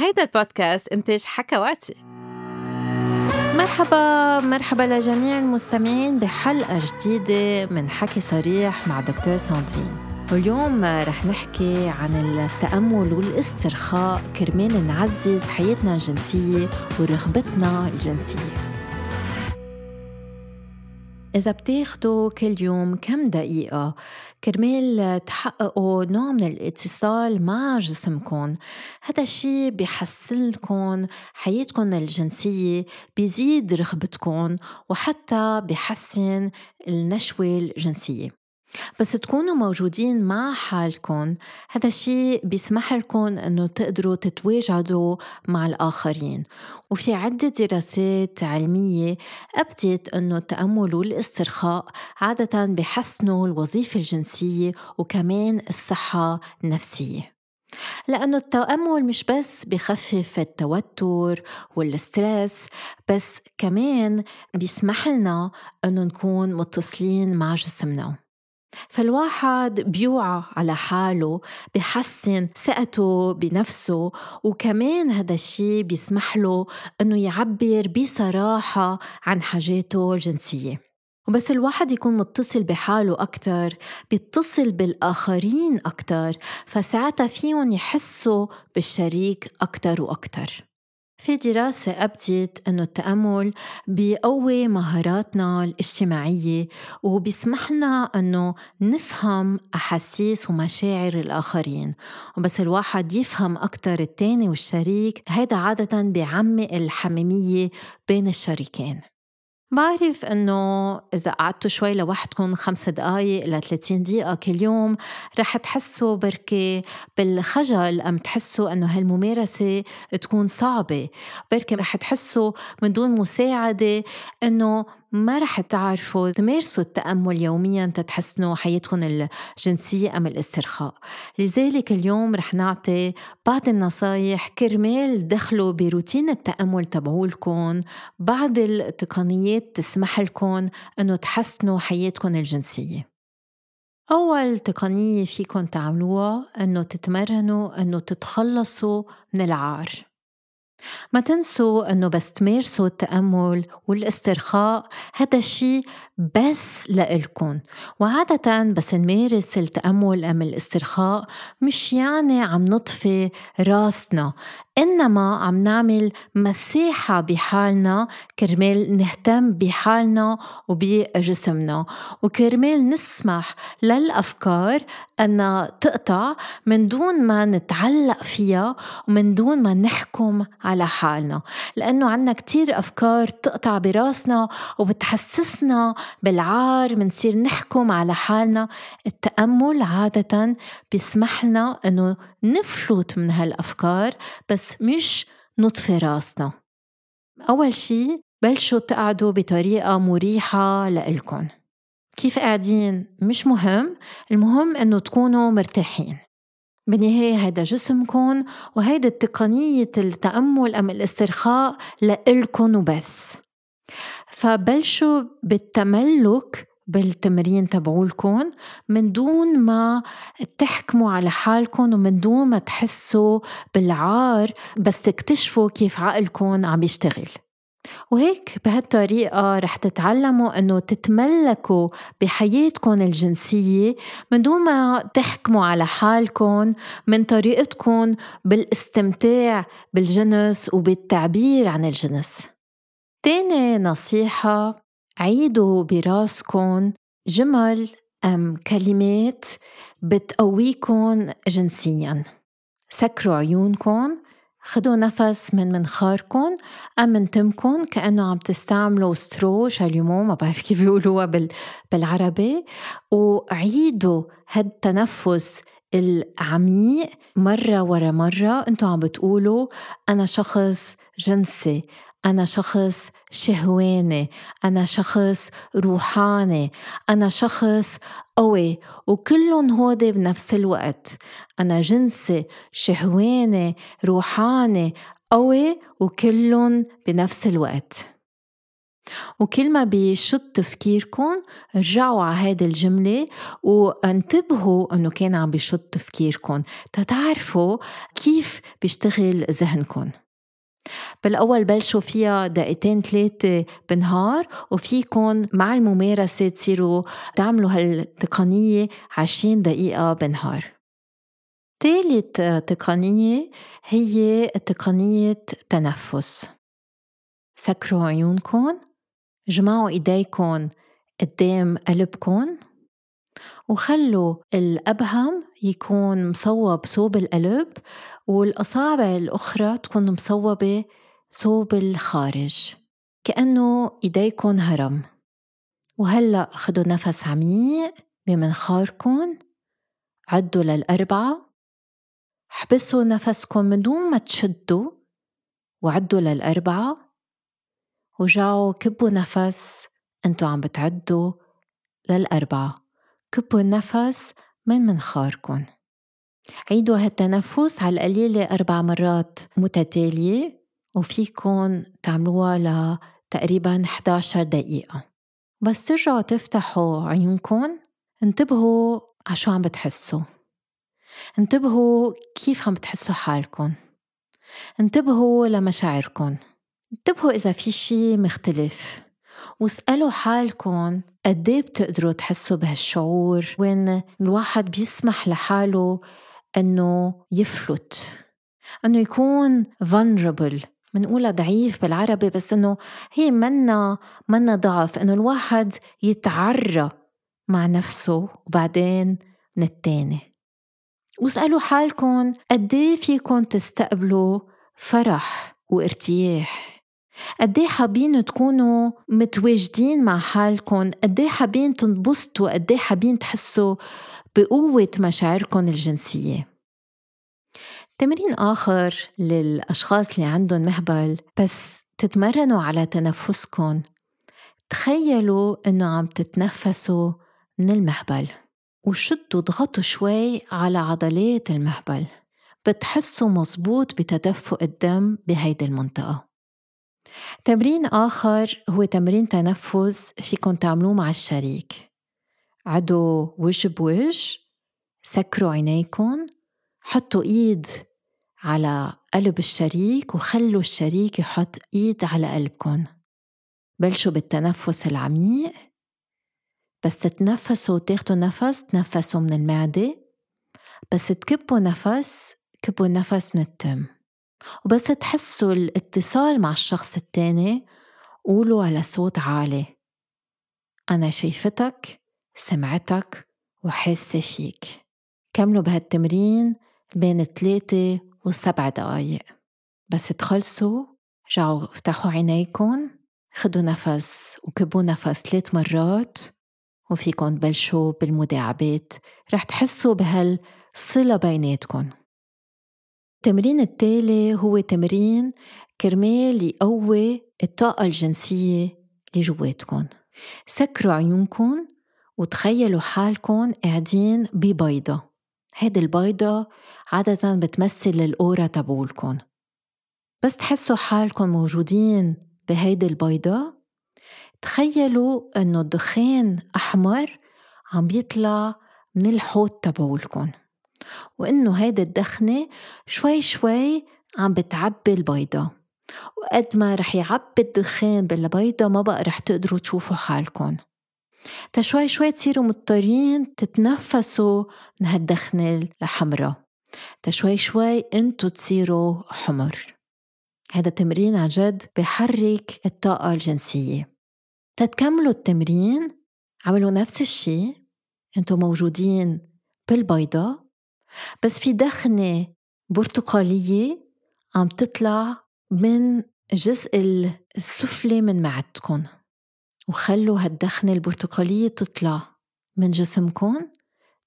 هيدا البودكاست إنتاج حكواتي. مرحبا مرحبا لجميع المستمعين بحلقة جديدة من حكي صريح مع دكتور ساندرين. واليوم رح نحكي عن التأمل والاسترخاء كرمال نعزز حياتنا الجنسية ورغبتنا الجنسية. إذا بتاخدوا كل يوم كم دقيقة؟ كرمال تحققوا نوع من الاتصال مع جسمكم. هذا الشيء بيحسن حياتكم الجنسية بيزيد رغبتكم وحتى بيحسن النشوة الجنسية. بس تكونوا موجودين مع حالكم. هذا الشيء بيسمح لكم إنه تقدروا تتواجدوا مع الآخرين. وفي عدة دراسات علمية أبدت أنه التأمل والاسترخاء عادة بحسنوا الوظيفة الجنسية وكمان الصحة النفسية. لأنه التأمل مش بس بخفف التوتر والستريس بس كمان بيسمح لنا أنه نكون متصلين مع جسمنا. فالواحد بيوعى على حاله بحسن ثقته بنفسه وكمان هذا الشيء بيسمح له إنه يعبر بصراحة عن حاجاته الجنسية. وبس الواحد يكون متصل بحاله أكتر بيتصل بالآخرين أكتر فساعتها فيهم يحسوا بالشريك أكتر وأكتر. في دراسة أبدت أنه التأمل بيقوي مهاراتنا الاجتماعية وبيسمح لنا أنه نفهم أحاسيس ومشاعر الآخرين. وبس الواحد يفهم أكتر التاني والشريك هيدا عادة بيعمق الحميمية بين الشريكين. بعرف إنه إذا قعدتوا شوي لوحدكم خمس دقائق ل 30 دقيقة كل يوم رح تحسوا بركي بالخجل أم تحسوا إنه هالممارسة تكون صعبة؟ بركي رح تحسوا من دون مساعدة إنه ما رح تعرفوا تمارسوا التأمل يوميا تتحسنوا حياتكم الجنسية أم الاسترخاء. لذلك اليوم رح نعطي بعض النصايح كرمال دخلوا بروتين التأمل تبعولكم بعض التقنيات تسمح لكم أنه تحسنوا حياتكم الجنسية. أول تقنية فيكم تعملوها أنه تتمرنوا أنه تتخلصوا من العار. ما تنسوا إنه بس تمارسوا التأمل والاسترخاء هذا الشيء بس لإلكن. وعادة بس نمارس التأمل أم الاسترخاء مش يعني عم نطفي راسنا. إنما عم نعمل مساحة بحالنا كرمال نهتم بحالنا وبجسمنا. وكرمال نسمح للأفكار أن تقطع من دون ما نتعلق فيها ومن دون ما نحكم على حالنا. لأنه عنا كتير أفكار تقطع براسنا وبتحسسنا بالعار منصير نحكم على حالنا. التأمل عادة بيسمح لنا أنه نفلت من هالأفكار بس مش نطفي راسنا. أول شي بلشوا تقعدوا بطريقة مريحة لإلكن. كيف قاعدين؟ مش مهم المهم إنه تكونوا مرتاحين. بالنهاية هيدا جسمكم وهيدا تقنية التأمل أم الاسترخاء لإلكن وبس. فبلشوا بالتملك بالتمرين تبعولكن من دون ما تحكموا على حالكم ومن دون ما تحسوا بالعار بس تكتشفوا كيف عقلكم عم يشتغل. وهيك بهالطريقة رح تتعلموا إنه تتملكوا بحياتكم الجنسية من دون ما تحكموا على حالكم من طريقتكم بالاستمتاع بالجنس وبالتعبير عن الجنس. تاني نصيحة عيدوا براسكن جمل أم كلمات بتقويكن جنسيا. سكروا عيونكن خدوا نفس من منخاركم أم من تمكن كأنه عم تستعملوا سترو شاليمو ما بعرف كيف بيقولوها بالعربي. وعيدوا هالتنفس العميق مرة ورا مرة. أنتوا عم بتقولوا أنا شخص جنسي. أنا شخص شهواني أنا شخص روحاني أنا شخص قوي وكلهم هودي بنفس الوقت. أنا جنسي شهواني روحاني قوي وكلهم بنفس الوقت. وكل ما بيشط تفكيركم رجعوا على هذه الجملة وانتبهوا إنه كان عم بيشط تفكيركم. تتعرفوا كيف بيشتغل ذهنكم. بالأول بلشوا فيها دقيقتين ثلاثة بالنهار وفيكم مع الممارسة تصيروا تعملوا هالتقنية عشرين دقيقة بالنهار ثالث تقنية هي تقنية تنفس. سكروا عيونكم جمعوا ايديكم قدام قلبكم وخلوا الأبهم يكون مصوب صوب القلب والأصابع الأخرى تكون مصوبة صوب الخارج كأنه إيديكم هرم. وهلأ خدوا نفس عميق بمنخاركم عدوا للأربعة حبسوا نفسكم من دون ما تشدوا وعدوا للأربعة ورجعوا كبوا نفس أنتوا عم بتعدوا للأربعة. كبوا النفس من منخاركن عيدوا هالتنفس على القليلة أربع مرات متتالية. وفيكن تعملوها لتقريبا 11 دقيقة. بس ترجعوا تفتحوا عيونكم انتبهوا على شو عم بتحسوا. انتبهوا كيف عم بتحسوا حالكم انتبهوا لمشاعركم انتبهوا إذا في شي مختلف. واسألوا حالكم قديه بتقدروا تحسوا بهالشعور وين الواحد بيسمح لحاله إنه يفلت. إنه يكون vulnerable. منقولها ضعيف بالعربي بس إنه هي منا منا ضعف إنه الواحد يتعرى مع نفسه وبعدين من التاني. واسألوا حالكم قديه فيكم تستقبلوا فرح وارتياح؟ قد إيه حابين تكونوا متواجدين مع حالكم قد إيه حابين تنبسطوا؟ قد إيه حابين تحسوا بقوة مشاعركم الجنسية؟ تمرين آخر للأشخاص اللي عندهم مهبل بس تتمرنوا على تنفسكم. تخيلوا إنه عم تتنفسوا من المهبل وشدوا ضغطوا شوي على عضلات المهبل. بتحسوا مزبوط بتدفق الدم بهيدي المنطقة. تمرين آخر هو تمرين تنفس فيكن تعملوه مع الشريك. عدوا وجه بوجه سكروا عينيكم حطوا إيد على قلب الشريك وخلوا الشريك يحط إيد على قلبكم بلشوا بالتنفس العميق. بس تتنفسوا وتاخدوا نفس تنفسوا من المعدة. بس تكبوا نفس كبوا النفس من التم. وبس تحسوا الاتصال مع الشخص التاني قولوا على صوت عالي. أنا شايفتك سمعتك وحاسة فيك. كملوا بهالتمرين بين ثلاثة وسبع دقايق. بس تخلصوا رجعوا افتحوا عينيكم خدوا نفس وكبوا نفس ثلاث مرات وفيكن تبلشوا بالمداعبات. رح تحسوا بهالصلة بيناتكم التمرين التالي هو تمرين كرمال يقوي الطاقة الجنسية اللي جواتكم سكروا عيونكم وتخيلوا حالكم قاعدين ببيضة. هيدي البيضة عادة بتمثل الأورا تبولكم بس تحسوا حالكم موجودين بهيدي البيضة؟ تخيلوا إنه الدخان أحمر عم بيطلع من الحوض تبعولكم وإنه هيدي الدخنة شوي شوي عم بتعبي البيضة. وقد ما رح يعبي الدخان بالبيضة ما بقى رح تقدروا تشوفوا حالكم تا شوي تصيروا مضطرين تتنفسوا من هالدخنة الحمراء. تا شوي شوي انتو تصيروا حمر. هذا تمرين عن جد بحرك الطاقة الجنسية. تتكملوا التمرين عملوا نفس الشي انتو موجودين بالبيضة بس في دخنة برتقالية عم تطلع من الجزء السفلي من معدتكم وخلوا هالدخنة البرتقالية تطلع من جسمكم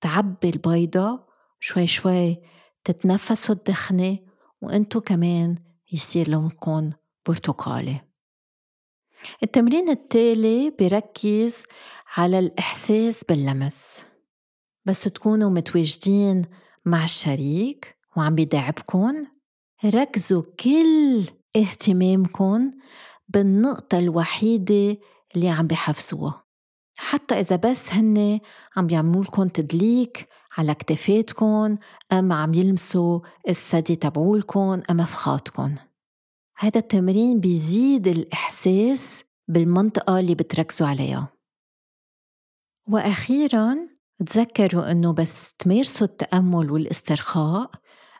تعبي البيضة شوي شوي تتنفسوا الدخنة وانتو كمان يصير لونكم برتقالي. التمرين التالي بركز على الإحساس باللمس. بس تكونوا متواجدين مع الشريك وعم بيدعبكن ركزوا كل اهتمامكم بالنقطة الوحيدة اللي عم بحفزوها حتى إذا بس هن عم بيعملوا لكم تدليك على كتفاتكم أم عم يلمسوا الثدي تبعولكم أم فخاتكم هذا التمرين بيزيد الإحساس بالمنطقة اللي بتركزوا عليها. وأخيرا تذكروا أنه بس تمارسوا التأمل والاسترخاء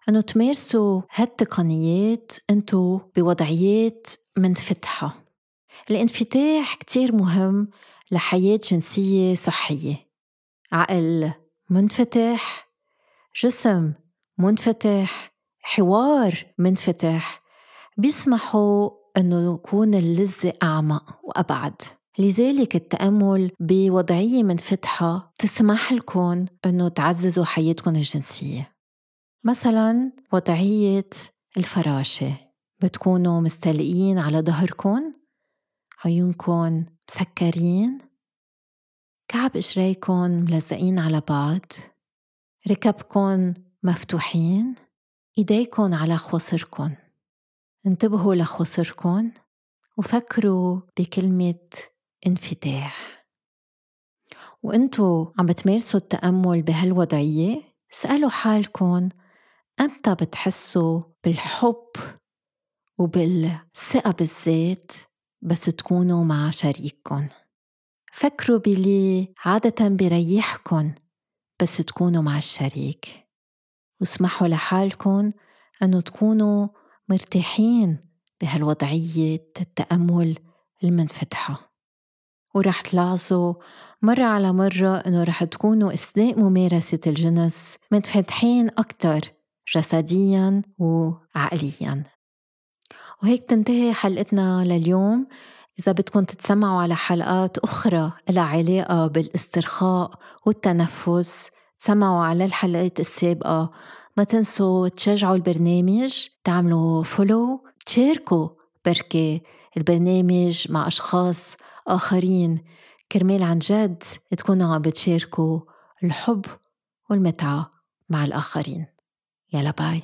أنه تمارسوا هالتقنيات أنتو بوضعيات منفتحة. الانفتاح كتير مهم لحياة جنسية صحية. عقل منفتح جسم منفتح حوار منفتح. بيسمحوا أنه يكون اللذة أعمق وأبعد. لذلك التأمل بوضعية منفتحة تسمح لكم أنه تعززوا حياتكم الجنسية. مثلا وضعية الفراشة بتكونوا مستلقين على ظهركم عيونكم مسكرين؟ كعب إجريكم ملزقين على بعض؟ ركبكم مفتوحين؟ إيديكم على خصركم انتبهوا لخصركم وفكروا بكلمة انفتاح. وانتو عم بتمارسوا التأمل بهالوضعية؟ اسألوا حالكم أمتى بتحسوا بالحب وبالثقة بالذات؟ بس تكونوا مع شريككم فكروا باللي عادة بريحكن بس تكونوا مع الشريك. واسمحوا لحالكم أنه تكونوا مرتاحين بهالوضعية التأمل المنفتحة. ورح تلاحظوا مرة على مرة إنه رح تكونوا أثناء ممارسة الجنس منفتحين أكتر جسديا وعقليا. وهيك تنتهي حلقتنا لليوم. إذا بدكم تتسمعوا على حلقات أخرى لها علاقة بالاسترخاء والتنفس تسمعوا على الحلقات السابقة. ما تنسوا تشجعوا البرنامج تعملوا فولو تشاركوا بركي البرنامج مع أشخاص آخرين. كرمال عن جد تكونوا عم بتشاركوا الحب والمتعة مع الآخرين. يلا باي